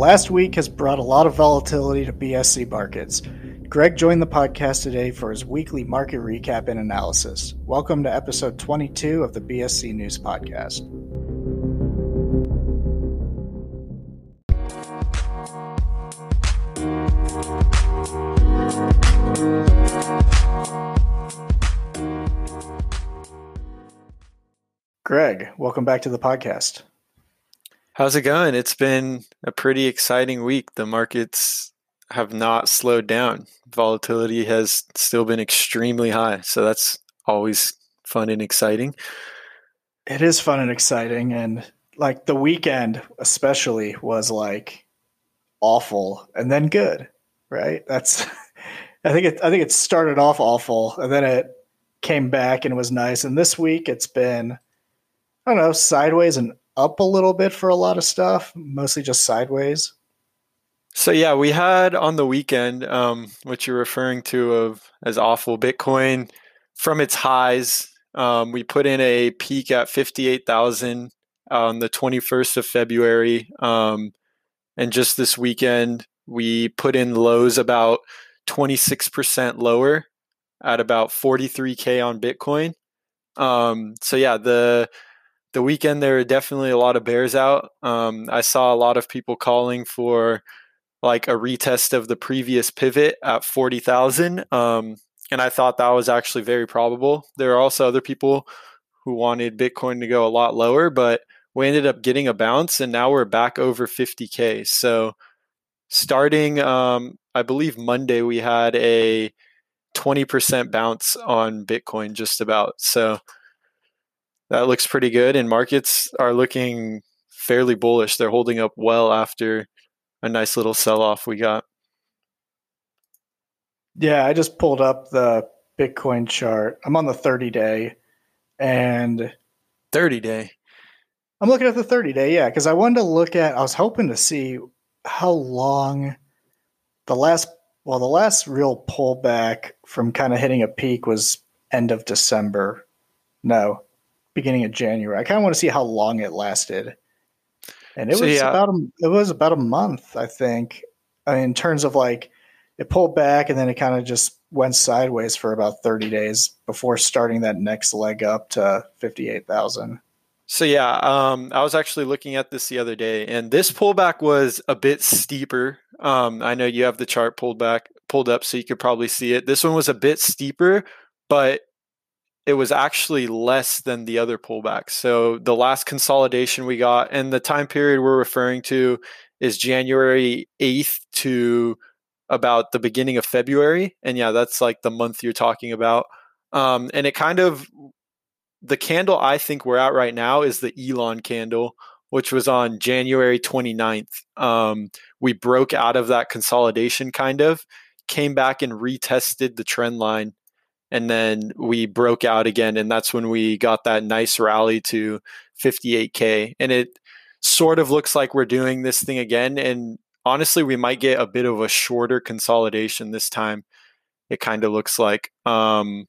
last week has brought a lot of volatility to BSC markets. Greg joined the podcast today for his weekly market recap and analysis. Welcome to episode 22 of the BSC News Podcast. Greg, welcome back to the podcast. How's it going? It's been a pretty exciting week. The markets have not slowed down. Volatility has still been extremely high. So that's always fun and exciting. It is fun and exciting. And like the weekend, especially, was like awful and then good, right? That's, I think it, I think it started off awful and then it came back and was nice. And this week it's been, I don't know, sideways and up a little bit for a lot of stuff, mostly just sideways. So yeah, we had on the weekend um, what you're referring to of as awful Bitcoin from its highs. Um, we put in a peak at fifty eight thousand on the twenty first of February, um, and just this weekend we put in lows about twenty six percent lower at about forty three k on Bitcoin. Um, so yeah, the the weekend there were definitely a lot of bears out. Um, I saw a lot of people calling for like a retest of the previous pivot at 40,000. Um, and I thought that was actually very probable. There are also other people who wanted Bitcoin to go a lot lower, but we ended up getting a bounce and now we're back over 50K. So starting, um, I believe Monday, we had a 20% bounce on Bitcoin just about. So that looks pretty good. And markets are looking fairly bullish. They're holding up well after a nice little sell off we got. Yeah, I just pulled up the Bitcoin chart. I'm on the 30 day and 30 day. I'm looking at the 30 day, yeah, because I wanted to look at, I was hoping to see how long the last, well, the last real pullback from kind of hitting a peak was end of December. No, beginning of January. I kind of want to see how long it lasted and it so, was yeah. about a, it was about a month, I think. I mean, in terms of like it pulled back and then it kind of just went sideways for about 30 days before starting that next leg up to 58,000. So yeah, um, I was actually looking at this the other day, and this pullback was a bit steeper. Um, I know you have the chart pulled back, pulled up, so you could probably see it. This one was a bit steeper, but it was actually less than the other pullbacks. So the last consolidation we got and the time period we're referring to is January 8th to about the beginning of February. And yeah, that's like the month you're talking about. Um, and it kind of, the candle I think we're at right now is the Elon candle, which was on January 29th. Um, we broke out of that consolidation kind of, came back and retested the trend line and then we broke out again and that's when we got that nice rally to 58k and it sort of looks like we're doing this thing again and honestly we might get a bit of a shorter consolidation this time it kind of looks like. Um,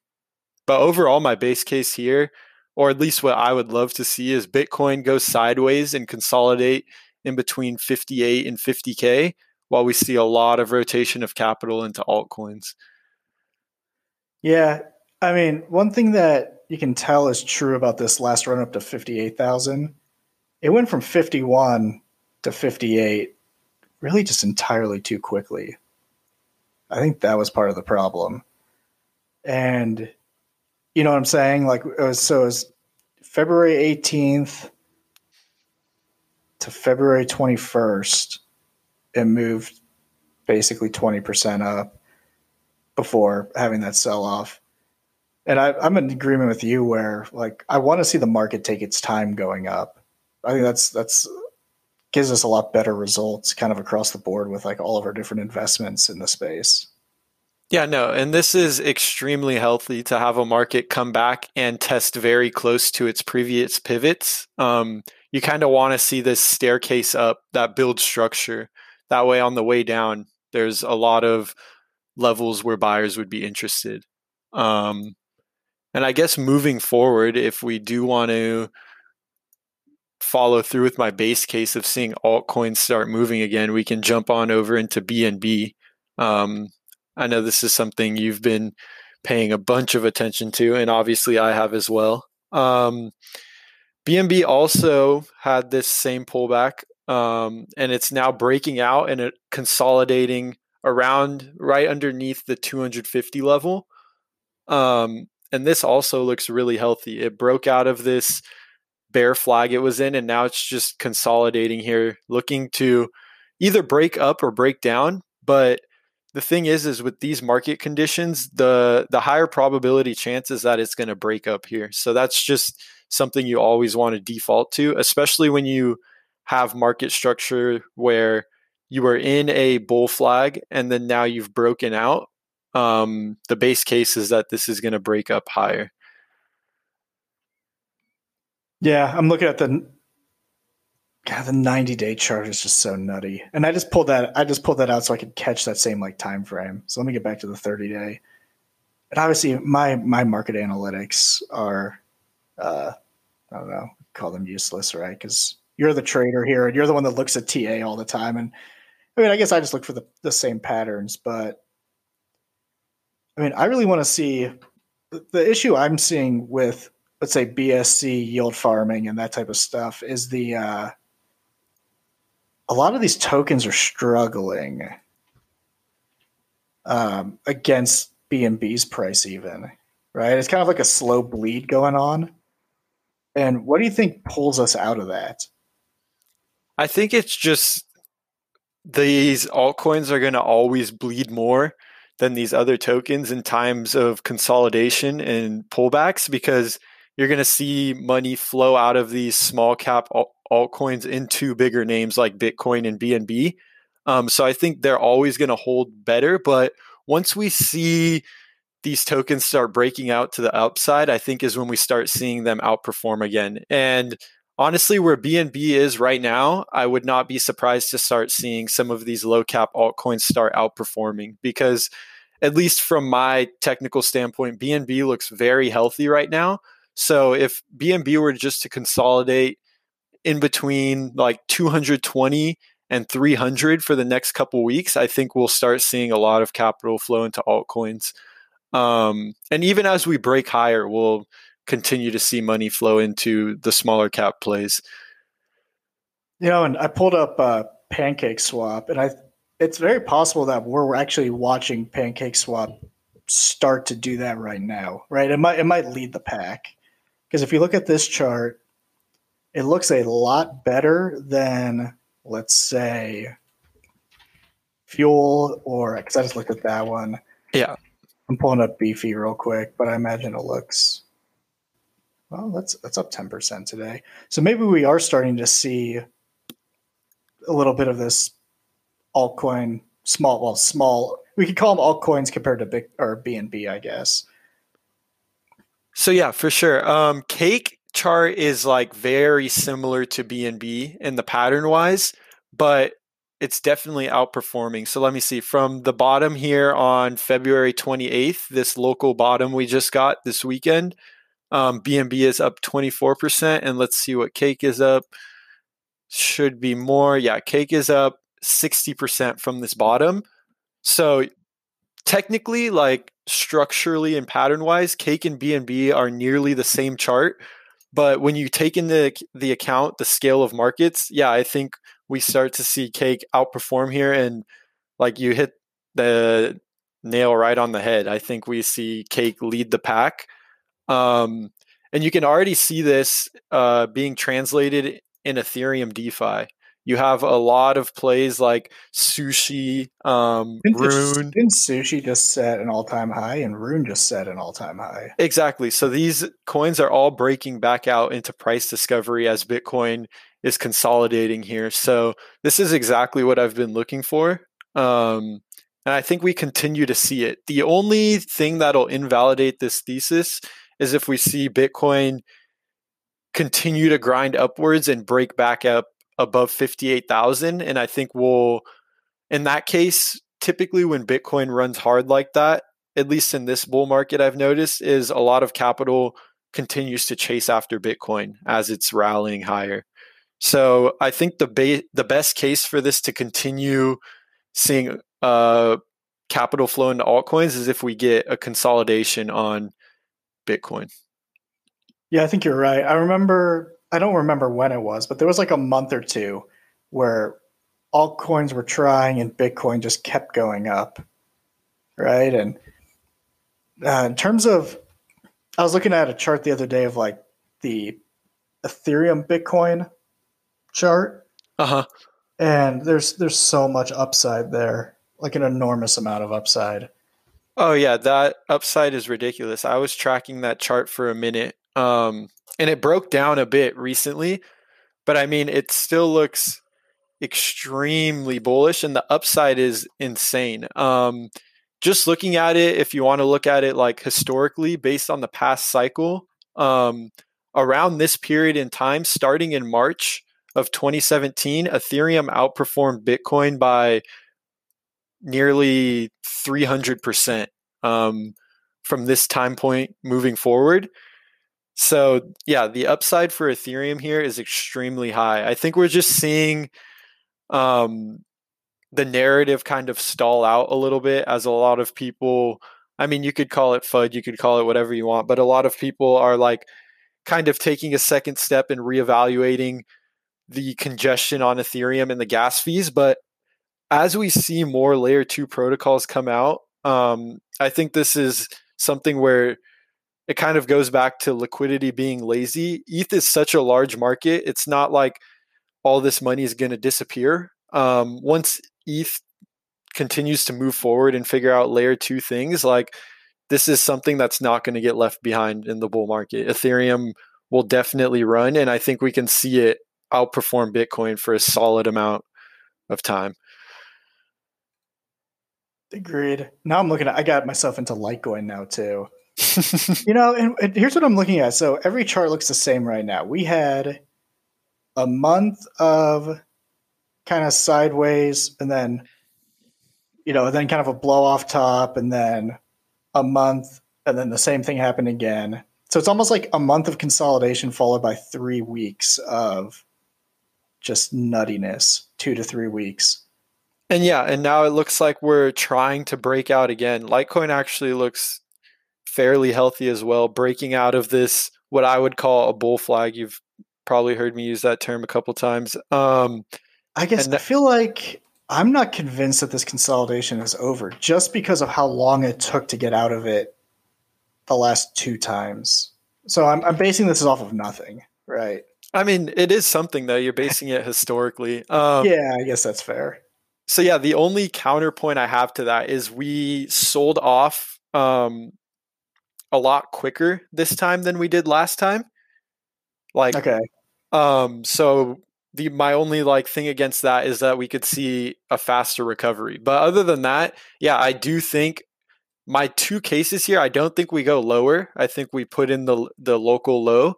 but overall my base case here or at least what i would love to see is bitcoin go sideways and consolidate in between 58 and 50k while we see a lot of rotation of capital into altcoins yeah, I mean, one thing that you can tell is true about this last run up to 58,000, it went from 51 to 58 really just entirely too quickly. I think that was part of the problem. And you know what I'm saying? Like it was so it was February 18th to February 21st, it moved basically 20% up before having that sell off. And I, I'm in agreement with you where like I want to see the market take its time going up. I think that's that's gives us a lot better results kind of across the board with like all of our different investments in the space. Yeah, no, and this is extremely healthy to have a market come back and test very close to its previous pivots. Um, you kind of want to see this staircase up that build structure. That way, on the way down, there's a lot of levels where buyers would be interested. Um, and I guess moving forward, if we do want to follow through with my base case of seeing altcoins start moving again, we can jump on over into BNB. Um, I know this is something you've been paying a bunch of attention to, and obviously I have as well. Um, BNB also had this same pullback, um, and it's now breaking out and it consolidating around right underneath the 250 level. Um, and this also looks really healthy. It broke out of this bear flag it was in, and now it's just consolidating here, looking to either break up or break down. But the thing is, is with these market conditions, the the higher probability chances that it's going to break up here. So that's just something you always want to default to, especially when you have market structure where you are in a bull flag and then now you've broken out. Um, the base case is that this is going to break up higher. Yeah, I'm looking at the God, the 90 day chart is just so nutty. And I just pulled that I just pulled that out so I could catch that same like time frame. So let me get back to the 30 day. And obviously my my market analytics are uh I don't know, call them useless, right? Because you're the trader here and you're the one that looks at TA all the time. And I mean I guess I just look for the, the same patterns, but I mean I really want to see the issue I'm seeing with let's say BSC yield farming and that type of stuff is the uh, a lot of these tokens are struggling um, against BNB's price, even right. It's kind of like a slow bleed going on. And what do you think pulls us out of that? I think it's just these altcoins are going to always bleed more than these other tokens in times of consolidation and pullbacks because you're going to see money flow out of these small cap altcoins into bigger names like Bitcoin and BNB. Um, so I think they're always going to hold better. But once we see these tokens start breaking out to the upside, I think is when we start seeing them outperform again. And honestly, where BNB is right now, I would not be surprised to start seeing some of these low cap altcoins start outperforming because, at least from my technical standpoint, BNB looks very healthy right now. So if BNB were just to consolidate in between like 220 and 300 for the next couple weeks, I think we'll start seeing a lot of capital flow into altcoins. Um, and even as we break higher, we'll continue to see money flow into the smaller cap plays. You know, and I pulled up uh, Pancake Swap, and I it's very possible that we're actually watching Pancake Swap start to do that right now. Right? It might it might lead the pack. Because if you look at this chart, it looks a lot better than, let's say, fuel or because I just looked at that one. Yeah. I'm pulling up beefy real quick, but I imagine it looks well, that's that's up 10% today. So maybe we are starting to see a little bit of this altcoin small well small we could call them altcoins compared to big or BNB, I guess. So yeah, for sure. Um, cake chart is like very similar to BNB in the pattern wise, but it's definitely outperforming. So let me see from the bottom here on February 28th, this local bottom we just got this weekend. Um, BNB is up 24%. And let's see what cake is up. Should be more. Yeah, cake is up 60% from this bottom. So technically, like structurally and pattern wise, Cake and BNB are nearly the same chart. But when you take into the account the scale of markets, yeah, I think we start to see Cake outperform here, and like you hit the nail right on the head. I think we see Cake lead the pack, um, and you can already see this uh, being translated in Ethereum DeFi you have a lot of plays like sushi, um, didn't Rune. Didn't sushi just set an all time high and Rune just set an all time high? Exactly. So these coins are all breaking back out into price discovery as Bitcoin is consolidating here. So this is exactly what I've been looking for. Um, and I think we continue to see it. The only thing that'll invalidate this thesis is if we see Bitcoin continue to grind upwards and break back up above 58,000 and I think we'll in that case typically when Bitcoin runs hard like that at least in this bull market I've noticed is a lot of capital continues to chase after Bitcoin as it's rallying higher. So I think the ba- the best case for this to continue seeing uh, capital flow into altcoins is if we get a consolidation on Bitcoin. Yeah, I think you're right. I remember, I don't remember when it was, but there was like a month or two where altcoins were trying and Bitcoin just kept going up. Right. And uh, in terms of, I was looking at a chart the other day of like the Ethereum Bitcoin chart. Uh huh. And there's there's so much upside there, like an enormous amount of upside. Oh yeah, that upside is ridiculous. I was tracking that chart for a minute, um, and it broke down a bit recently, but I mean, it still looks extremely bullish, and the upside is insane. Um, just looking at it, if you want to look at it like historically, based on the past cycle, um, around this period in time, starting in March of 2017, Ethereum outperformed Bitcoin by nearly 300% um, from this time point moving forward. So, yeah, the upside for Ethereum here is extremely high. I think we're just seeing um, the narrative kind of stall out a little bit as a lot of people. I mean, you could call it FUD, you could call it whatever you want, but a lot of people are like kind of taking a second step and reevaluating the congestion on Ethereum and the gas fees. But as we see more layer two protocols come out, um, I think this is something where it kind of goes back to liquidity being lazy. ETH is such a large market. It's not like all this money is going to disappear. Um, once ETH continues to move forward and figure out layer two things, like this is something that's not going to get left behind in the bull market. Ethereum will definitely run, and I think we can see it outperform Bitcoin for a solid amount of time. Agreed. Now I'm looking at. I got myself into Litecoin now too. you know, and, and, here's what I'm looking at. So every chart looks the same right now. We had a month of kind of sideways, and then you know, then kind of a blow off top, and then a month, and then the same thing happened again. So it's almost like a month of consolidation followed by three weeks of just nuttiness, two to three weeks. And yeah, and now it looks like we're trying to break out again. Litecoin actually looks fairly healthy as well, breaking out of this what I would call a bull flag. You've probably heard me use that term a couple times. Um, I guess I feel like I'm not convinced that this consolidation is over just because of how long it took to get out of it the last two times. So I'm, I'm basing this off of nothing, right? I mean, it is something though. You're basing it historically. Um, yeah, I guess that's fair. So yeah, the only counterpoint I have to that is we sold off um, a lot quicker this time than we did last time. Like, okay. Um, so the my only like thing against that is that we could see a faster recovery. But other than that, yeah, I do think my two cases here. I don't think we go lower. I think we put in the the local low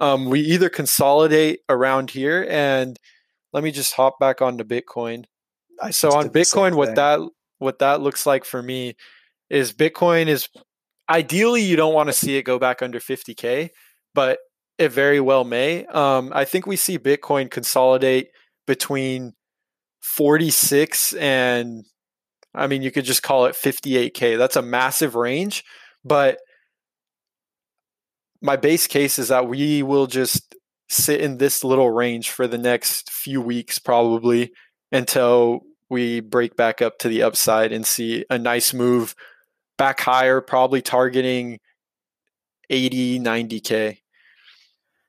um, we either consolidate around here and let me just hop back onto Bitcoin. I so on Bitcoin, what that what that looks like for me is Bitcoin is ideally you don't want to see it go back under 50k, but it very well may. Um, I think we see Bitcoin consolidate between 46 and I mean you could just call it 58k. That's a massive range, but my base case is that we will just sit in this little range for the next few weeks, probably until we break back up to the upside and see a nice move back higher, probably targeting 80, 90K.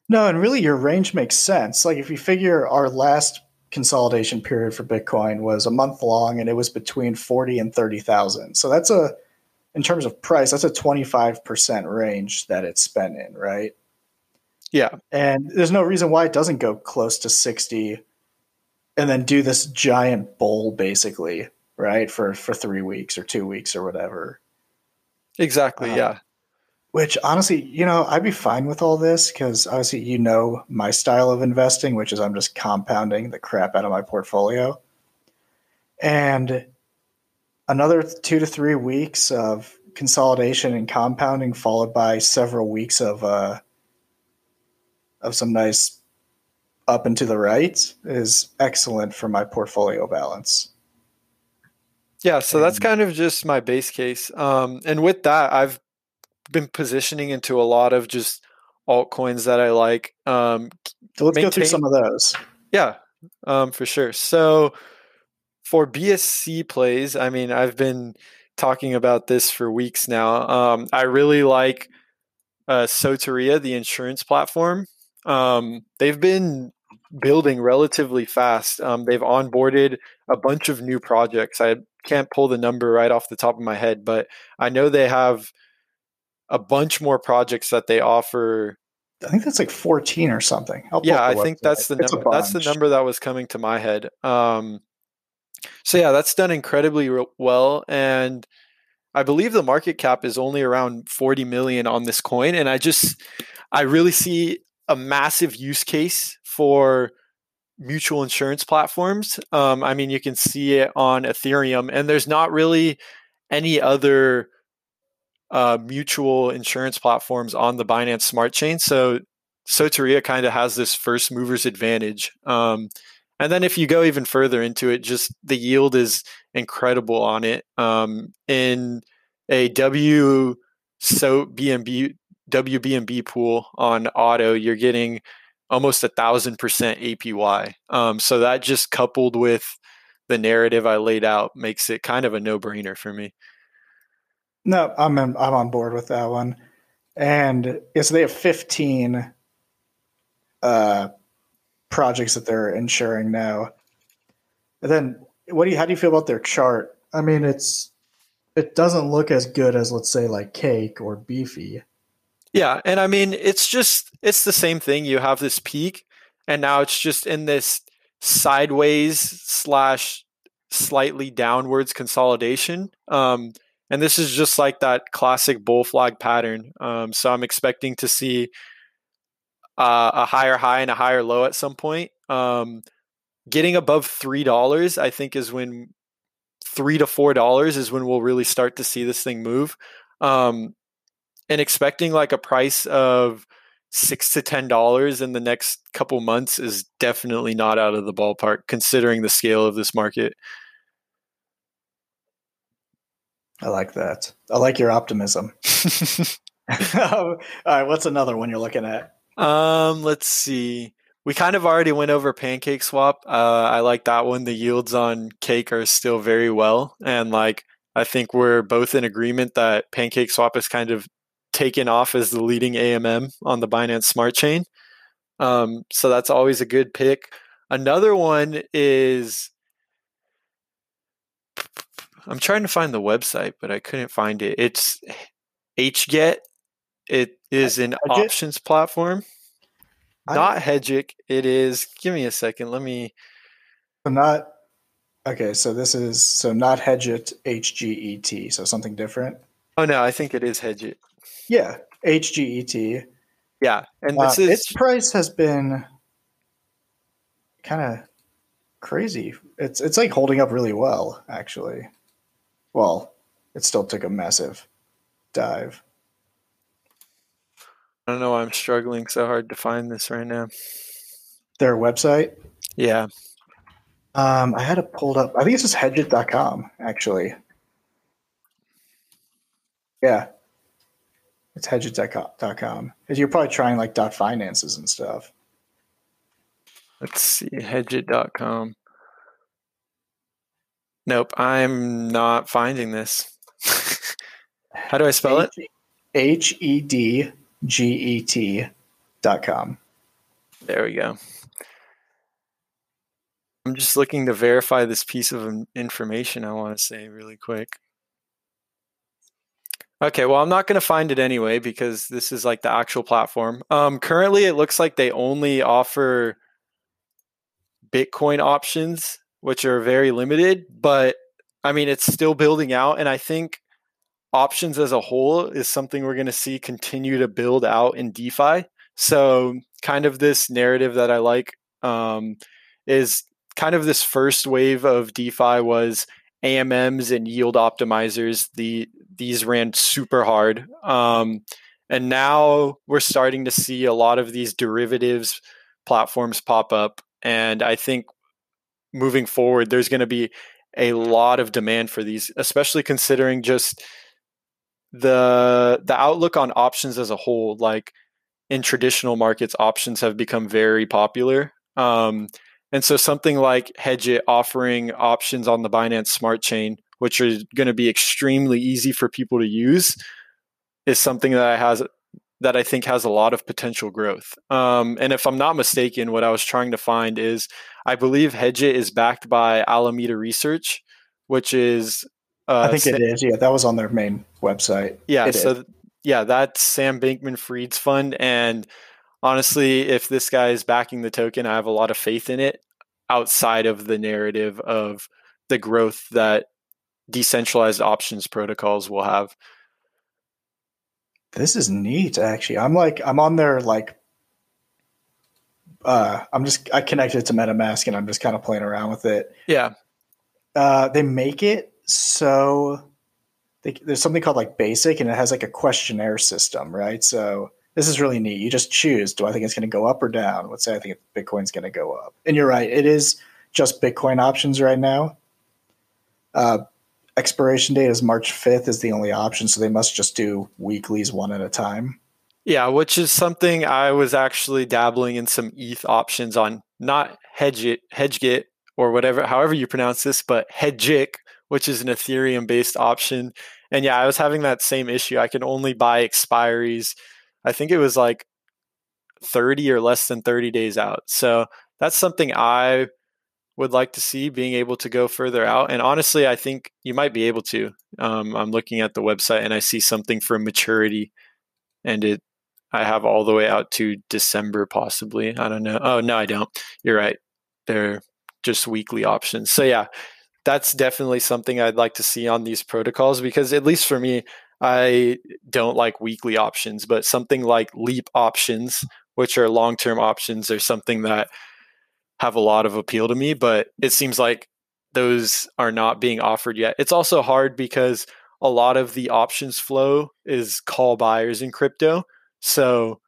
No, and really your range makes sense. Like if you figure our last consolidation period for Bitcoin was a month long and it was between 40 and 30,000. So that's a in terms of price, that's a 25% range that it's spent in, right? Yeah. And there's no reason why it doesn't go close to 60 and then do this giant bowl basically, right? For for 3 weeks or 2 weeks or whatever. Exactly, um, yeah. Which honestly, you know, I'd be fine with all this cuz obviously you know my style of investing, which is I'm just compounding the crap out of my portfolio. And another two to three weeks of consolidation and compounding, followed by several weeks of uh, of some nice up and to the right is excellent for my portfolio balance. Yeah, so that's kind of just my base case. Um, and with that, I've been positioning into a lot of just altcoins that I like. Um, so let's maintain, go through some of those. Yeah, um, for sure. So for BSC plays, I mean, I've been talking about this for weeks now. Um, I really like uh, Soteria, the insurance platform. Um, they've been building relatively fast. Um, they've onboarded a bunch of new projects. I can't pull the number right off the top of my head, but I know they have a bunch more projects that they offer. I think that's like 14 or something. yeah, I think that's the number. That's the number that was coming to my head. Um, so yeah, that's done incredibly well, and I believe the market cap is only around 40 million on this coin, and I just I really see a massive use case for mutual insurance platforms. Um, I mean, you can see it on Ethereum, and there's not really any other uh, mutual insurance platforms on the Binance Smart Chain. So Soteria kind of has this first mover's advantage. Um, and then if you go even further into it, just the yield is incredible on it. Um, in a W so BNB WBNB pool on auto, you're getting almost a thousand percent APY. Um, so that just coupled with the narrative I laid out makes it kind of a no brainer for me. No, I'm in, I'm on board with that one. And yes, they have 15 uh, projects that they're insuring now. And then, what do you? How do you feel about their chart? I mean, it's it doesn't look as good as let's say like Cake or Beefy. Yeah, and I mean it's just it's the same thing. You have this peak, and now it's just in this sideways slash slightly downwards consolidation. Um, and this is just like that classic bull flag pattern. Um, so I'm expecting to see uh, a higher high and a higher low at some point. Um, getting above three dollars, I think, is when three to four dollars is when we'll really start to see this thing move. Um, and expecting like a price of six to ten dollars in the next couple months is definitely not out of the ballpark considering the scale of this market. I like that. I like your optimism. All right, what's another one you're looking at? Um, let's see. We kind of already went over Pancake Swap. Uh, I like that one. The yields on Cake are still very well, and like I think we're both in agreement that Pancake Swap is kind of taken off as the leading AMM on the Binance Smart Chain. Um, so that's always a good pick. Another one is I'm trying to find the website, but I couldn't find it. It's HGET. It is an options platform. Not Hegic. It is. Give me a second. Let me. not. Okay, so this is so not Hedget H G E T. So something different. Oh no, I think it is Hedget. Yeah, HGET. Yeah, and uh, is its price has been kind of crazy. It's it's like holding up really well, actually. Well, it still took a massive dive. I don't know why I'm struggling so hard to find this right now. Their website? Yeah. Um, I had it pulled up. I think it's just hedget.com, actually. Yeah. It's hedget.com. Because you're probably trying like dot finances and stuff. Let's see, hedget.com. Nope, I'm not finding this. How do I spell it? H E D G E T dot com. There we go. I'm just looking to verify this piece of information I want to say really quick. Okay, well, I'm not going to find it anyway because this is like the actual platform. Um, currently, it looks like they only offer Bitcoin options, which are very limited, but I mean, it's still building out. And I think options as a whole is something we're going to see continue to build out in DeFi. So, kind of this narrative that I like um, is kind of this first wave of DeFi was AMMs and yield optimizers. The these ran super hard, um, and now we're starting to see a lot of these derivatives platforms pop up. And I think moving forward, there's going to be a lot of demand for these, especially considering just the the outlook on options as a whole. Like in traditional markets, options have become very popular. Um, and so something like Hedget offering options on the Binance Smart Chain, which are going to be extremely easy for people to use, is something that I has that I think has a lot of potential growth. Um, and if I'm not mistaken, what I was trying to find is I believe Hedget is backed by Alameda Research, which is uh, I think it is. Yeah, that was on their main website. Yeah, it so yeah, that's Sam Bankman-Fried's fund, and honestly, if this guy is backing the token, I have a lot of faith in it. Outside of the narrative of the growth that decentralized options protocols will have. This is neat, actually. I'm like, I'm on their like uh, I'm just I connected to MetaMask and I'm just kind of playing around with it. Yeah. Uh, they make it so they, there's something called like basic and it has like a questionnaire system, right? So this is really neat. You just choose, do I think it's going to go up or down? Let's say I think Bitcoin's going to go up. And you're right, it is just Bitcoin options right now. Uh, expiration date is March 5th is the only option, so they must just do weeklies one at a time. Yeah, which is something I was actually dabbling in some ETH options on, not Hedget, Hedget or whatever, however you pronounce this, but Hegic, which is an Ethereum based option. And yeah, I was having that same issue. I can only buy expiries. I think it was like 30 or less than 30 days out. So that's something I would like to see being able to go further out. And honestly, I think you might be able to. Um, I'm looking at the website and I see something for maturity, and it I have all the way out to December, possibly. I don't know. Oh no, I don't. You're right. They're just weekly options. So yeah, that's definitely something I'd like to see on these protocols because at least for me, I don't like weekly options, but something like leap options, which are long-term options, are something that have a lot of appeal to me. But it seems like those are not being offered yet. It's also hard because a lot of the options flow is call buyers in crypto. So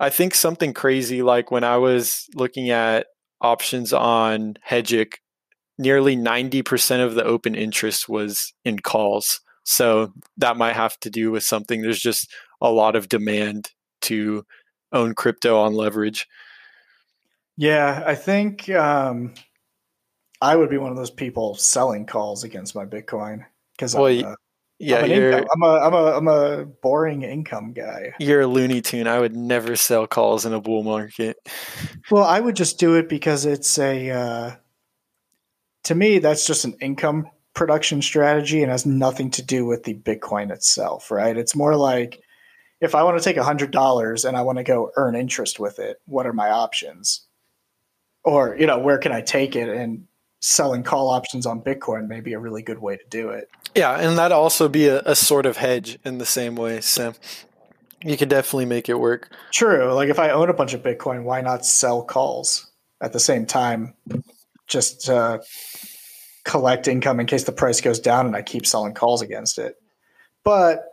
I think something crazy like when I was looking at options on Hegic, nearly 90% of the open interest was in calls. So that might have to do with something. There's just a lot of demand to own crypto on leverage. Yeah, I think um, I would be one of those people selling calls against my Bitcoin because well, I'm, uh, yeah, I'm, you're, I'm, a I'm a I'm a boring income guy. You're a Looney Tune. I would never sell calls in a bull market. Well, I would just do it because it's a. Uh, to me, that's just an income production strategy and has nothing to do with the Bitcoin itself, right? It's more like if I want to take hundred dollars and I want to go earn interest with it, what are my options? Or you know, where can I take it? And selling call options on Bitcoin may be a really good way to do it. Yeah, and that'd also be a, a sort of hedge in the same way. So you could definitely make it work. True. Like if I own a bunch of Bitcoin, why not sell calls at the same time? Just to collect income in case the price goes down and I keep selling calls against it. But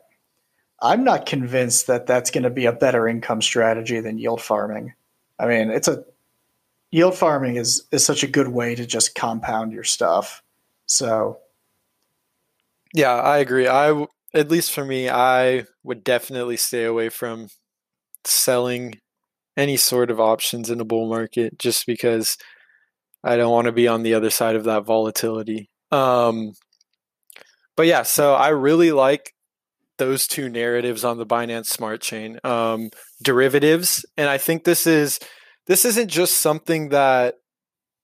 I'm not convinced that that's going to be a better income strategy than yield farming. I mean, it's a yield farming is is such a good way to just compound your stuff. So yeah, I agree. I at least for me, I would definitely stay away from selling any sort of options in a bull market just because I don't want to be on the other side of that volatility. Um, but yeah, so I really like those two narratives on the Binance Smart Chain, um, derivatives, and I think this is this isn't just something that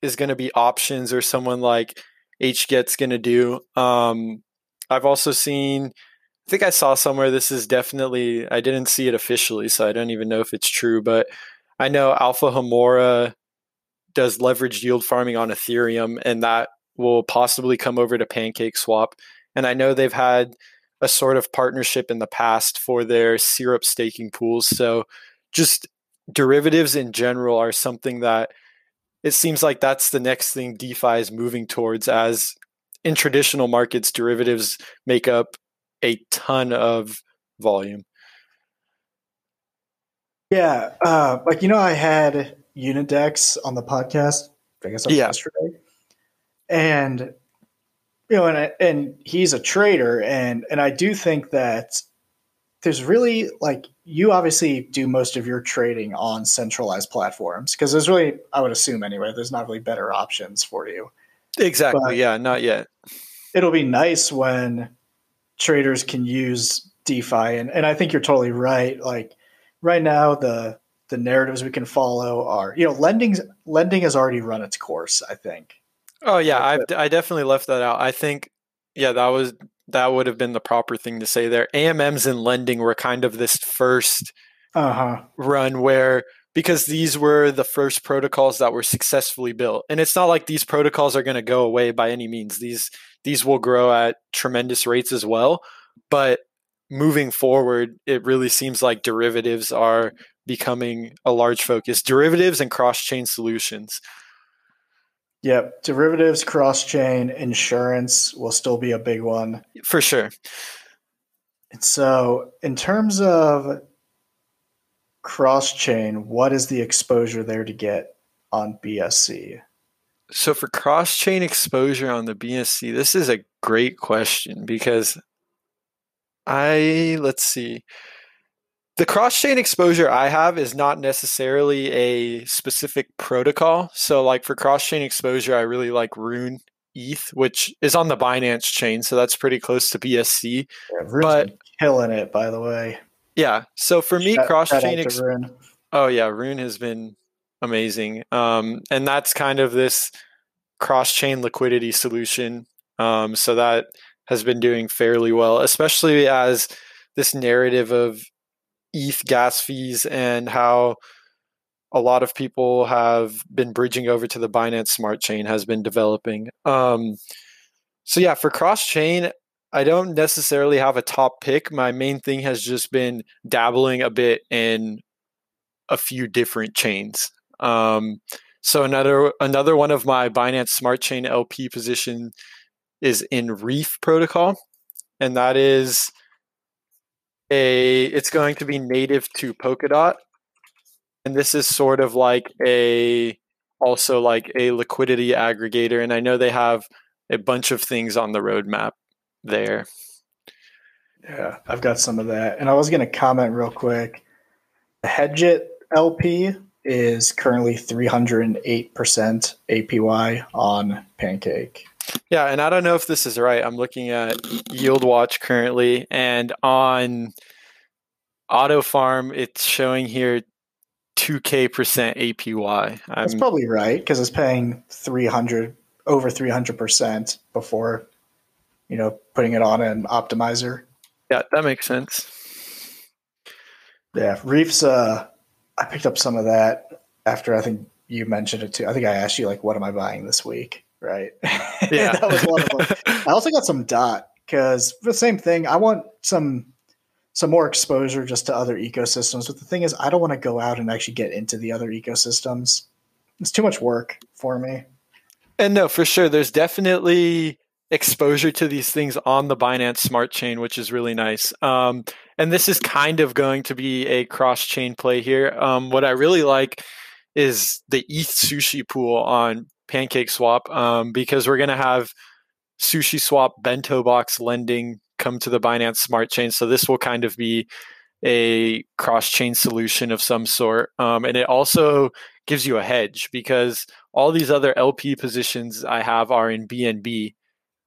is going to be options or someone like HGET's going to do. Um, I've also seen, I think I saw somewhere this is definitely, I didn't see it officially, so I don't even know if it's true, but I know Alpha Homura does leveraged yield farming on Ethereum, and that will possibly come over to Pancake Swap. And I know they've had a sort of partnership in the past for their syrup staking pools. So just derivatives in general are something that it seems like that's the next thing DeFi is moving towards as in traditional markets, derivatives make up a ton of volume. Yeah, uh, like you know, I had Unidex on the podcast. I guess Yeah. yesterday. And you know, and and he's a trader, and and I do think that there's really like you obviously do most of your trading on centralized platforms because there's really I would assume anyway there's not really better options for you. Exactly. But- yeah, not yet. It'll be nice when traders can use DeFi, and and I think you're totally right. Like right now, the the narratives we can follow are you know lending's lending has already run its course. I think. Oh yeah, I I definitely left that out. I think yeah, that was that would have been the proper thing to say there. AMMs and lending were kind of this first Uh huh. run where because these were the first protocols that were successfully built. And it's not like these protocols are going to go away by any means. These these will grow at tremendous rates as well, but moving forward, it really seems like derivatives are becoming a large focus. Derivatives and cross-chain solutions. Yep. Derivatives, cross chain, insurance will still be a big one. For sure. And so, in terms of cross chain, what is the exposure there to get on BSC? So for cross chain exposure on the BSC, this is a great question because I let's see. The cross chain exposure I have is not necessarily a specific protocol. So like for cross chain exposure, I really like Rune ETH, which is on the Binance chain, so that's pretty close to BSC. Yeah, Rune's But- killing it, by the way. Yeah. So for me, cross chain. ex- Oh yeah, Rune has been amazing. Um, and that's kind of this cross-chain liquidity solution. Um, so that has been doing fairly well, especially as this narrative of ETH gas fees and how a lot of people have been bridging over to the Binance Smart Chain has been developing. Um, so yeah, for cross-chain, I don't necessarily have a top pick. My main thing has just been dabbling a bit in a few different chains. Um, so another another one of my Binance Smart Chain LP position is in Reef protocol, and that is a it's going to be native to Polkadot, and this is sort of like a also like a liquidity aggregator, and I know they have a bunch of things on the roadmap there. Yeah, I've got some of that. And I was going to comment real quick. The Hedget LP is currently 308% APY on Pancake. Yeah, and I don't know if this is right. I'm looking at Yield Watch currently, and on Auto Farm, it's showing here 2k percent APY. That's I'm, probably right because it's paying 300 over 300% before, you know, putting it on an optimizer. yeah, that makes sense. Yeah, Reef's. Uh, I picked up some of that after I think you mentioned it too. I think I asked you like, "What am I buying this week?" Right? Yeah, that was one of them. I also got some dot because the same thing. I want some some more exposure just to other ecosystems. But the thing is, I don't want to go out and actually get into the other ecosystems. It's too much work for me. And no, for sure, there's definitely exposure to these things on the Binance Smart Chain, which is really nice. Um, and this is kind of going to be a cross chain play here. Um, what I really like is the ETH sushi pool on Pancake Swap um, because we're going to have Sushi Swap bento box lending come to the Binance Smart Chain. So this will kind of be a cross chain solution of some sort. Um, and it also gives you a hedge because all these other LP positions I have are in BNB.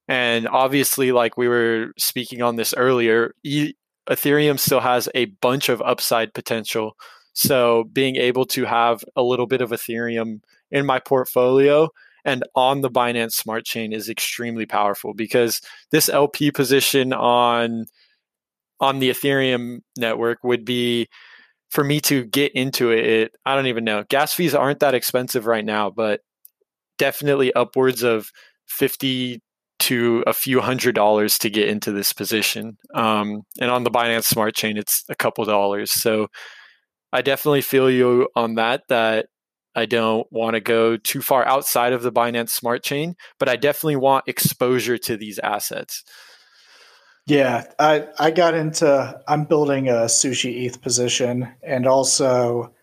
And obviously, like we were speaking on this earlier, e- Ethereum still has a bunch of upside potential. So being able to have a little bit of Ethereum in my portfolio and on the Binance Smart Chain is extremely powerful because this LP position on on the Ethereum network would be for me to get into it, it I don't even know. Gas fees aren't that expensive right now, but definitely upwards of 50 to a few hundred dollars to get into this position. Um, and on the Binance Smart Chain, it's a couple dollars. So I definitely feel you on that, that I don't want to go too far outside of the Binance Smart Chain, but I definitely want exposure to these assets. Yeah, I I got into. I'm building a sushi ETH position, and also,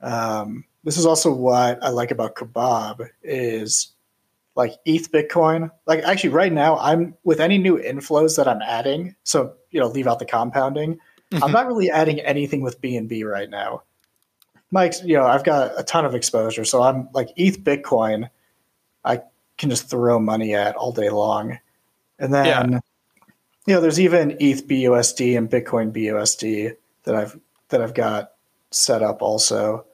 um, this is also what I like about Kebab is like ETH Bitcoin. Like actually, right now, I'm with any new inflows that I'm adding. So you know, leave out the compounding. Mm-hmm. I'm not really adding anything with BNB right now. Mike, you know, I've got a ton of exposure, so I'm like ETH Bitcoin. I can just throw money at all day long, and then yeah. you know, there's even ETH BUSD and Bitcoin BUSD that I've that I've got set up also,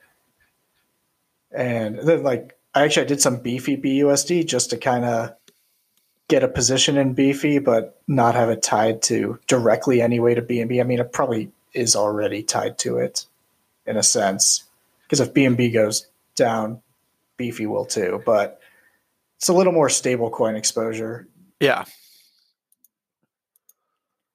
and then like I actually I did some beefy BUSD just to kind of get a position in beefy, but not have it tied to directly anyway to BNB. I mean, it probably is already tied to it in a sense because if BNB goes down, beefy will too. But it's a little more stable coin exposure. Yeah.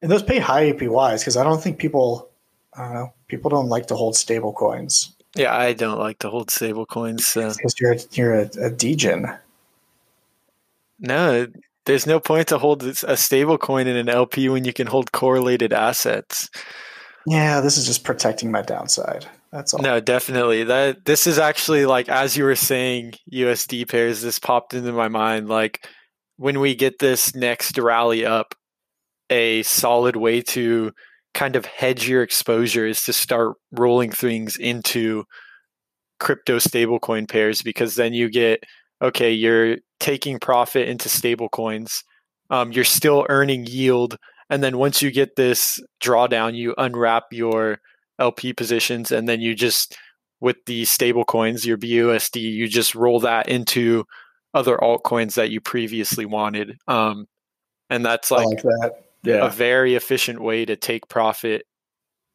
And those pay high APYs because I don't think people, I don't know, people don't like to hold stable coins. Yeah, I don't like to hold stable coins. Uh, because so. you're you're a, a degen. No, there's no point to hold a stable coin in an LP when you can hold correlated assets. Yeah, this is just protecting my downside. That's all. No, definitely. That this is actually like as you were saying USD pairs, this popped into my mind. Like when we get this next rally up, a solid way to kind of hedge your exposure is to start rolling things into crypto stablecoin pairs because then you get okay, you're taking profit into stablecoins, um, you're still earning yield, and then once you get this drawdown, you unwrap your LP positions, and then you just with the stable coins, your BUSD, you just roll that into other altcoins that you previously wanted. Um, and that's like, like that yeah. a very efficient way to take profit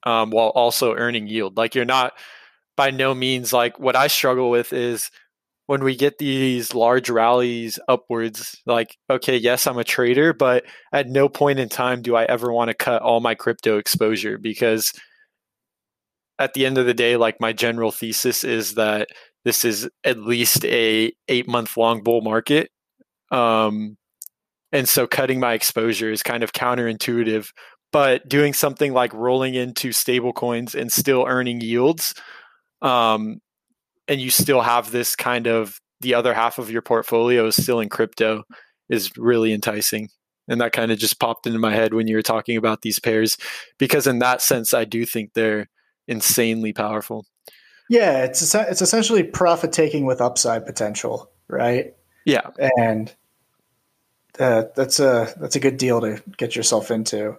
um, while also earning yield. Like you're not by no means like what I struggle with is when we get these large rallies upwards, like, okay, yes, I'm a trader, but at no point in time do I ever want to cut all my crypto exposure because at the end of the day, like my general thesis is that this is at least a eight month long bull market. Um, and so cutting my exposure is kind of counterintuitive. But doing something like rolling into stable coins and still earning yields, um, and you still have this kind of the other half of your portfolio is still in crypto is really enticing. And that kind of just popped into my head when you were talking about these pairs, because in that sense, I do think they're insanely powerful. Yeah, it's it's essentially profit taking with upside potential, right? Yeah, and uh, that's a that's a good deal to get yourself into,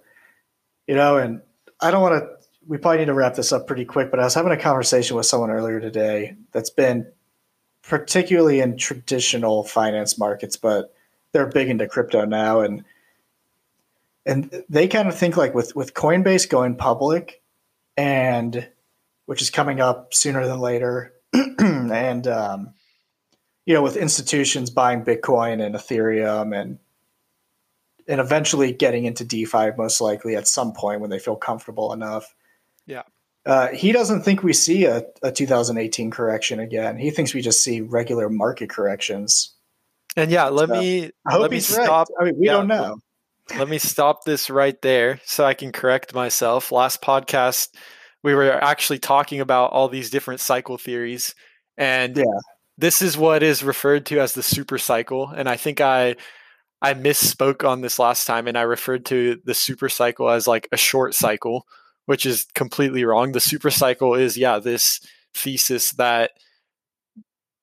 you know. And I don't want to. We probably need to wrap this up pretty quick. But I was having a conversation with someone earlier today that's been particularly in traditional finance markets, but they're big into crypto now, and and they kind of think like with with Coinbase going public, and which is coming up sooner than later, and um, you know with institutions buying Bitcoin and Ethereum and and eventually getting into DeFi most likely at some point when they feel comfortable enough. Yeah. Uh, he doesn't think we see a, a 2018 correction again. He thinks we just see regular market corrections. And yeah, let so, me I hope let me stop. Right. I mean, we yeah, don't know. Let me stop this right there so I can correct myself. Last podcast, we were actually talking about all these different cycle theories, and yeah. this is what is referred to as the super cycle. And I think I I misspoke on this last time and I referred to the super cycle as like a short cycle, which is completely wrong. The super cycle is, yeah, this thesis that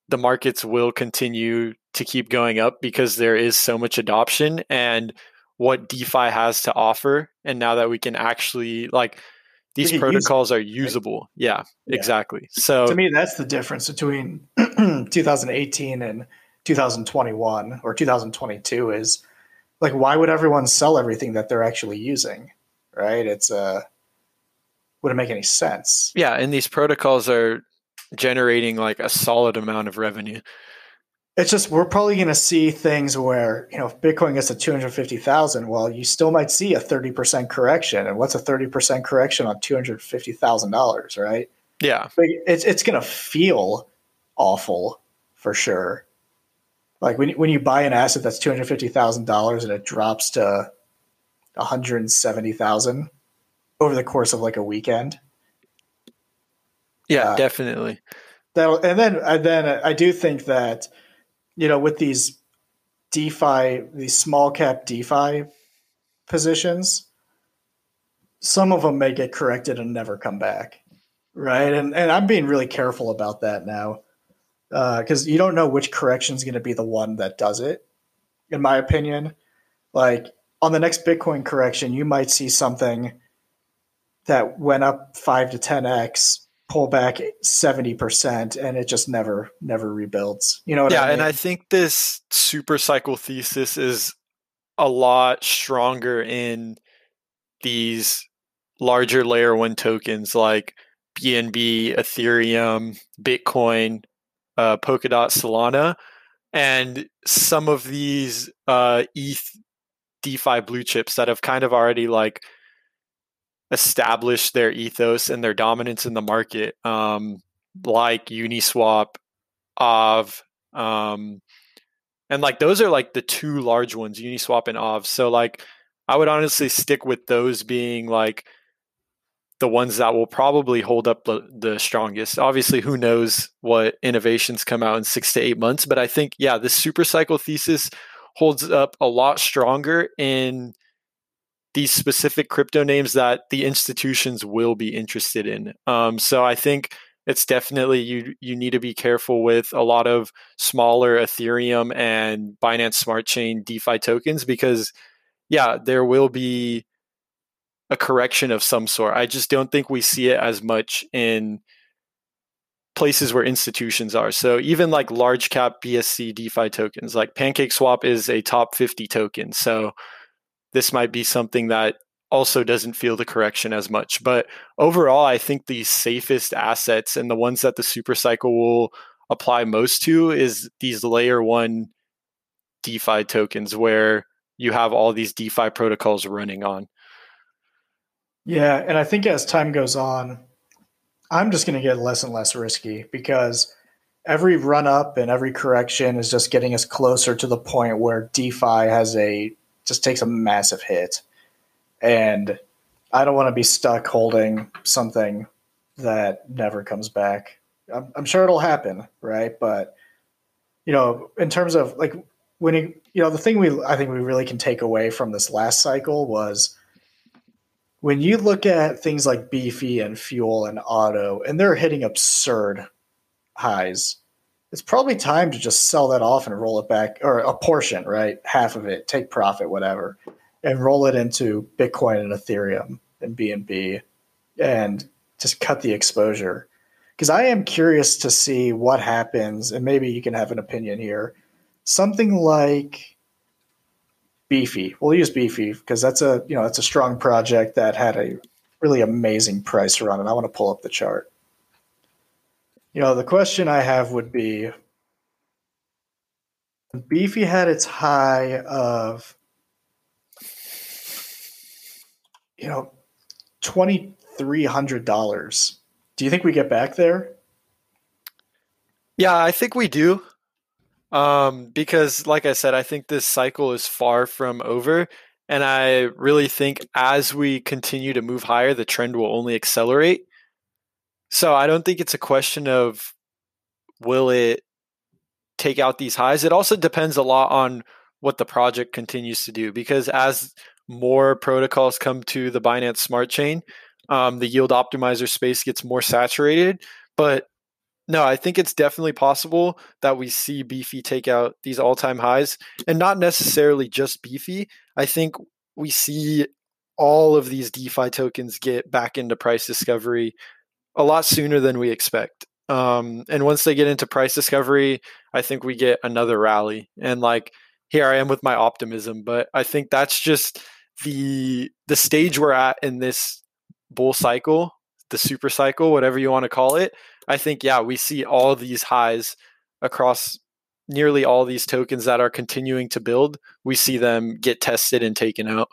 the markets will continue to keep going up because there is so much adoption and what DeFi has to offer. And now that we can actually like these protocols are usable. Yeah, yeah, exactly. So to me, that's the difference between 2018 and 2021 or 2022 is like why would everyone sell everything that they're actually using right it's uh wouldn't make any sense yeah and these protocols are generating like a solid amount of revenue it's just we're probably going to see things where you know if bitcoin gets to 250000 well you still might see a 30% correction and what's a 30% correction on $250000 right yeah it's, it's going to feel awful for sure like when when you buy an asset that's two hundred fifty thousand dollars and it drops to one hundred seventy thousand over the course of like a weekend. Yeah, uh, definitely. that and then and then I do think that you know with these DeFi, these small cap DeFi positions, some of them may get corrected and never come back, right? And and I'm being really careful about that now because uh, you don't know which correction is going to be the one that does it. In my opinion, like on the next Bitcoin correction, you might see something that went up five to ten x, pull back seventy percent, and it just never never rebuilds. You know? yeah, I mean? and I think this super cycle thesis is a lot stronger in these larger layer one tokens like BNB, Ethereum, Bitcoin, uh, Polkadot, Solana, and some of these uh, ETH DeFi blue chips that have kind of already like established their ethos and their dominance in the market, um, like Uniswap, Aave, um, and like those are like the two large ones, Uniswap and Aave. So like I would honestly stick with those being like the ones that will probably hold up the, the strongest. Obviously, who knows what innovations come out in six to eight months, but I think yeah, the super cycle thesis holds up a lot stronger in these specific crypto names that the institutions will be interested in. Um, so I think it's definitely you you need to be careful with a lot of smaller Ethereum and Binance Smart Chain DeFi tokens because yeah, there will be a correction of some sort. I just don't think we see it as much in places where institutions are. So even like large cap BSC DeFi tokens, like PancakeSwap is a top 50 token. So this might be something that also doesn't feel the correction as much. But overall, I think the safest assets and the ones that the super cycle will apply most to is these layer one DeFi tokens where you have all these DeFi protocols running on. Yeah, and I think as time goes on, I'm just going to get less and less risky because every run up and every correction is just getting us closer to the point where DeFi has a just takes a massive hit. And I don't want to be stuck holding something that never comes back. I'm, I'm sure it'll happen, right? But you know, in terms of like when you, you know, the thing we I think we really can take away from this last cycle was when you look at things like beefy and fuel and auto and they're hitting absurd highs it's probably time to just sell that off and roll it back or a portion right half of it take profit whatever and roll it into bitcoin and ethereum and bnb and just cut the exposure because i am curious to see what happens and maybe you can have an opinion here something like Beefy. We'll use Beefy because that's a you know that's a strong project that had a really amazing price run, and I want to pull up the chart. You know, the question I have would be Beefy had its high of you know twenty three hundred dollars. Do you think we get back there? Yeah, I think we do. Um, because, like I said, I think this cycle is far from over. And I really think as we continue to move higher, the trend will only accelerate. So I don't think it's a question of will it take out these highs. It also depends a lot on what the project continues to do because as more protocols come to the Binance Smart Chain, um, the yield optimizer space gets more saturated. But no, I think it's definitely possible that we see Beefy take out these all time highs and not necessarily just Beefy. I think we see all of these DeFi tokens get back into price discovery a lot sooner than we expect. Um, and once they get into price discovery, I think we get another rally. And like here I am with my optimism, but I think that's just the the stage we're at in this bull cycle, the super cycle, whatever you want to call it. I think, yeah, we see all these highs across nearly all these tokens that are continuing to build. We see them get tested and taken out.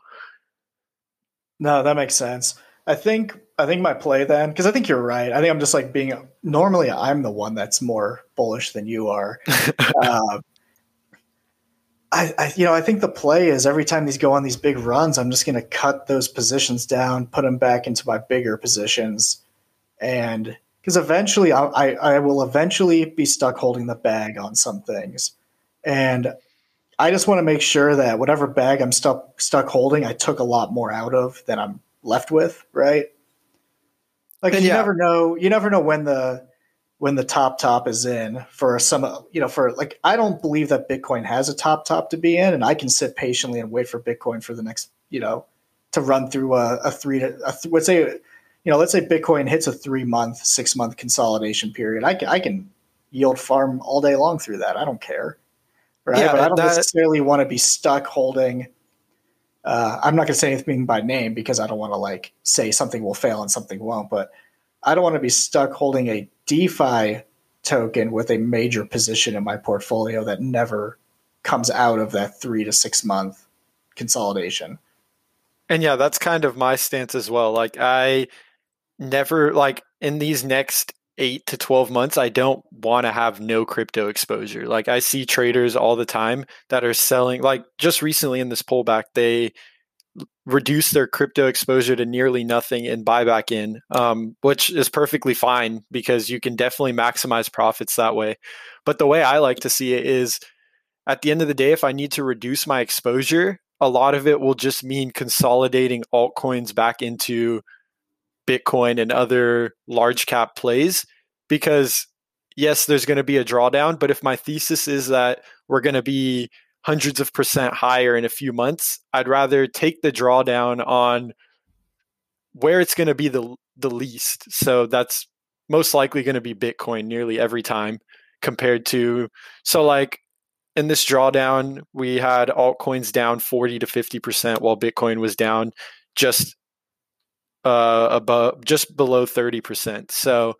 No, that makes sense. I think I think my play then because I think you're right. I think I'm just like being normally I'm the one that's more bullish than you are. uh, I, I, you know I think the play is every time these go on these big runs, I'm just going to cut those positions down, put them back into my bigger positions, and because eventually I, I, I will eventually be stuck holding the bag on some things, and I just want to make sure that whatever bag I'm stuck stuck holding, I took a lot more out of than I'm left with, right? Like and you yeah. never know, you never know when the when the top top is in for some you know for like I don't believe that Bitcoin has a top top to be in, and I can sit patiently and wait for Bitcoin for the next you know to run through a, a three to a th- let's say you know let's say Bitcoin hits a three month six month consolidation period. I can, I can yield farm all day long through that. I don't care, right? Yeah, but I don't that, necessarily want to be stuck holding. Uh, I'm not going to say anything by name because I don't want to like say something will fail and something won't, but I don't want to be stuck holding a DeFi token with a major position in my portfolio that never comes out of that three to six month consolidation. And yeah, that's kind of my stance as well. Like I never like in these next eight to 12 months, I don't want to have no crypto exposure. Like I see traders all the time that are selling, like just recently in this pullback, they reduce their crypto exposure to nearly nothing and buy back in, um, which is perfectly fine because you can definitely maximize profits that way. But the way I like to see it is at the end of the day, if I need to reduce my exposure, a lot of it will just mean consolidating altcoins back into Bitcoin and other large cap plays because yes, there's going to be a drawdown, but if my thesis is that we're going to be hundreds of percent higher in a few months. I'd rather take the drawdown on where it's going to be the the least. So that's most likely going to be Bitcoin nearly every time compared to so like in this drawdown we had altcoins down 40 to 50% while Bitcoin was down just uh above just below 30%. So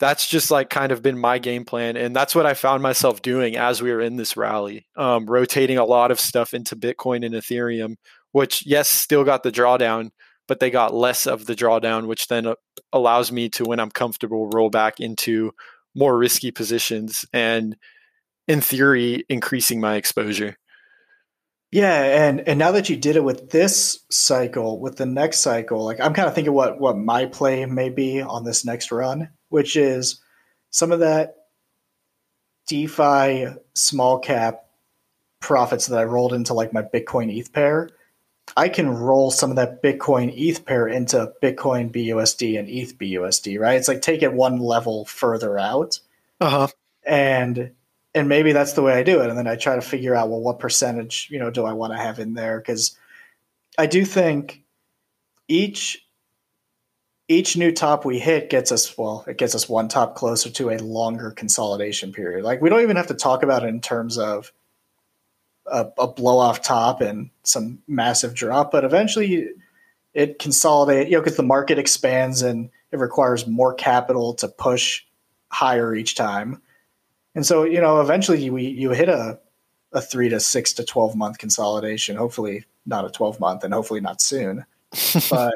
that's just like kind of been my game plan and that's what i found myself doing as we were in this rally um, rotating a lot of stuff into bitcoin and ethereum which yes still got the drawdown but they got less of the drawdown which then uh, allows me to when i'm comfortable roll back into more risky positions and in theory increasing my exposure yeah, and and now that you did it with this cycle, with the next cycle, like I'm kind of thinking what what my play may be on this next run, which is some of that DeFi small cap profits that I rolled into like my Bitcoin ETH pair. I can roll some of that Bitcoin ETH pair into Bitcoin BUSD and ETH BUSD, right? It's like take it one level further out. Uh-huh. And and maybe that's the way I do it. And then I try to figure out, well, what percentage, you know, do I want to have in there? Because I do think each each new top we hit gets us well, it gets us one top closer to a longer consolidation period. Like we don't even have to talk about it in terms of a, a blow off top and some massive drop, but eventually it consolidate, you know, because the market expands and it requires more capital to push higher each time and so, you know, eventually we you hit a a three to six to twelve month consolidation. Hopefully not a twelve month, and hopefully not soon. but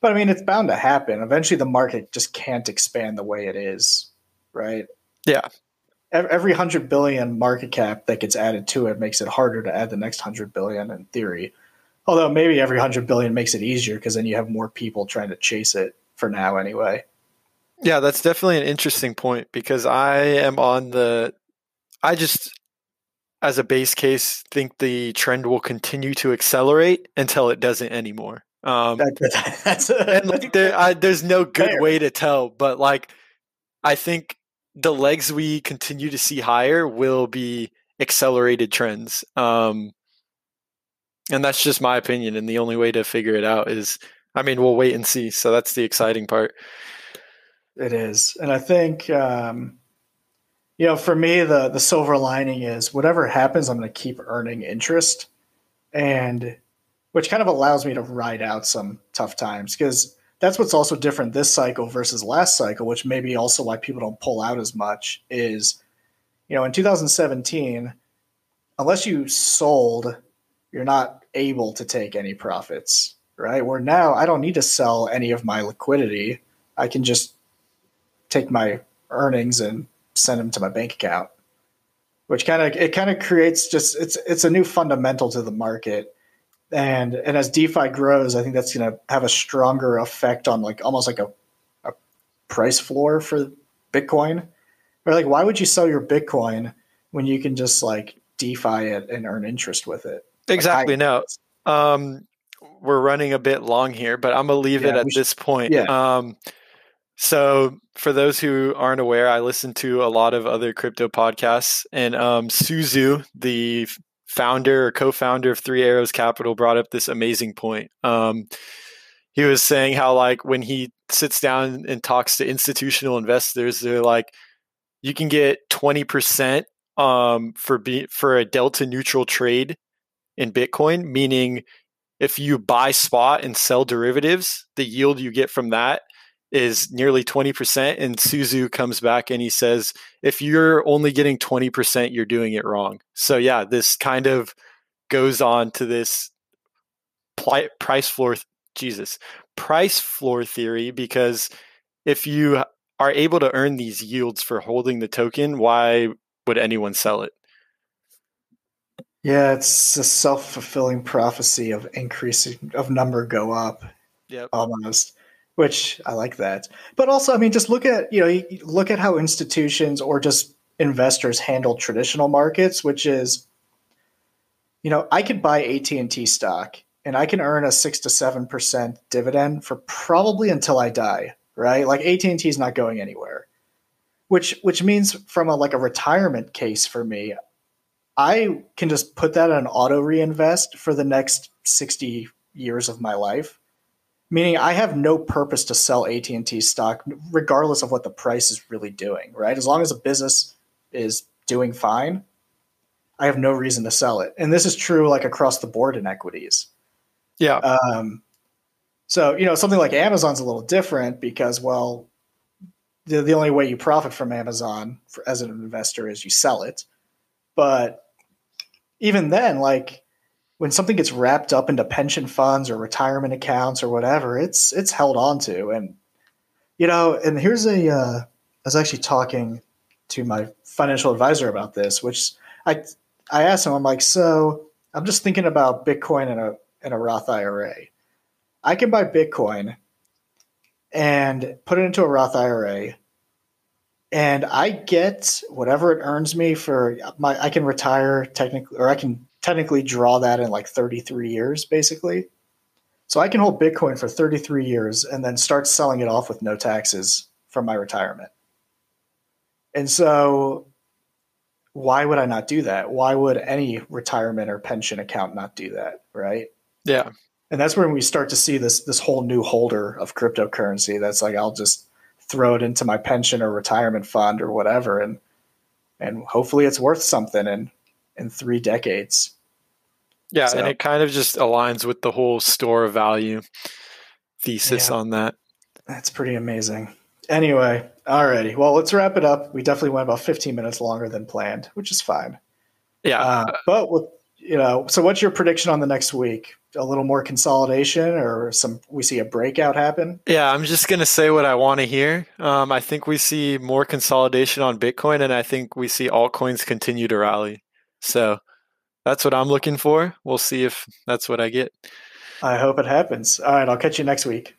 but I mean, it's bound to happen. Eventually, the market just can't expand the way it is, right? Yeah. Every hundred billion market cap that gets added to it makes it harder to add the next hundred billion in theory. Although maybe every hundred billion makes it easier because then you have more people trying to chase it for now anyway. Yeah, that's definitely an interesting point because I am on the I just as a base case think the trend will continue to accelerate until it doesn't anymore. Um, that, that's a, and like there, I, there's no good fair. way to tell, but like I think the legs we continue to see higher will be accelerated trends. Um, and that's just my opinion. And the only way to figure it out is, I mean, we'll wait and see. So that's the exciting part. It is, and I think um, you know, for me, the the silver lining is whatever happens, I'm going to keep earning interest, and which kind of allows me to ride out some tough times because that's what's also different this cycle versus last cycle, which may be also why people don't pull out as much. Is you know, in 2017, unless you sold, you're not able to take any profits, right? Where now I don't need to sell any of my liquidity. I can just take my earnings and send them to my bank account which kind of it kind of creates just it's it's a new fundamental to the market and and as defi grows i think that's going to have a stronger effect on like almost like a, a price floor for Bitcoin. Or like, why would you sell your Bitcoin when you can just like DeFi it and earn interest with it? Exactly. Like, no. Um, we're running a bit long here, but I'm gonna leave yeah, it at this point. Yeah. Um, so for those who aren't aware, I listen to a lot of other crypto podcasts, and um, Su Zhu, the founder or co-founder of Three Arrows Capital, brought up this amazing point. Um, he was saying how like when he sits down and talks to institutional investors, they're like, you can get twenty percent um, for be for a delta neutral trade in Bitcoin, meaning if you buy spot and sell derivatives, the yield you get from that is nearly 20%. And Su Zhu comes back and he says, if you're only getting 20%, you're doing it wrong. So, yeah, this kind of goes on to this pli- price floor, Jesus, price floor theory, because if you are able to earn these yields for holding the token, why would anyone sell it? Yeah, it's a self fulfilling prophecy of increasing of number go up. Yeah, almost. Which I like that, but also, I mean, just look at you know look at how institutions or just investors handle traditional markets, which is, you know, I could buy AT and T stock and I can earn a six to seven percent dividend for probably until I die. Right, like AT and T is not going anywhere which which means from a like a retirement case for me I can just put that on auto reinvest for the next 60 years of my life. Meaning I have no purpose to sell AT&T stock regardless of what the price is really doing, right? As long as a business is doing fine, I have no reason to sell it. And this is true like across the board in equities. Yeah. Um, so, you know, something like Amazon's a little different because, well, the, the only way you profit from Amazon for, as an investor is you sell it. But even then, like when something gets wrapped up into pension funds or retirement accounts or whatever, it's it's held on to. And you know, and here's a uh, I was actually talking to my financial advisor about this, which I I asked him, I'm like, so I'm just thinking about Bitcoin and a and a Roth IRA. I can buy Bitcoin and put it into a Roth IRA and I get whatever it earns me for my. I can retire technically, or I can technically draw that in like 33 years, basically. So I can hold Bitcoin for 33 years and then start selling it off with no taxes from my retirement. And so, why would I not do that? Why would any retirement or pension account not do that? Right? Yeah. And that's when we start to see this this whole new holder of cryptocurrency. That's like I'll just throw it into my pension or retirement fund or whatever and and hopefully it's worth something in in three decades yeah so. and it kind of just aligns with the whole store of value thesis yeah. on that that's pretty amazing anyway alrighty well let's wrap it up we definitely went about 15 minutes longer than planned which is fine yeah uh, but with you know so what's your prediction on the next week a little more consolidation or some we see a breakout happen? Yeah, I'm just going to say what I want to hear. Um, I think we see more consolidation on Bitcoin, and I think we see altcoins continue to rally. So that's what I'm looking for. We'll see if that's what I get. I hope it happens. All right, I'll catch you next week.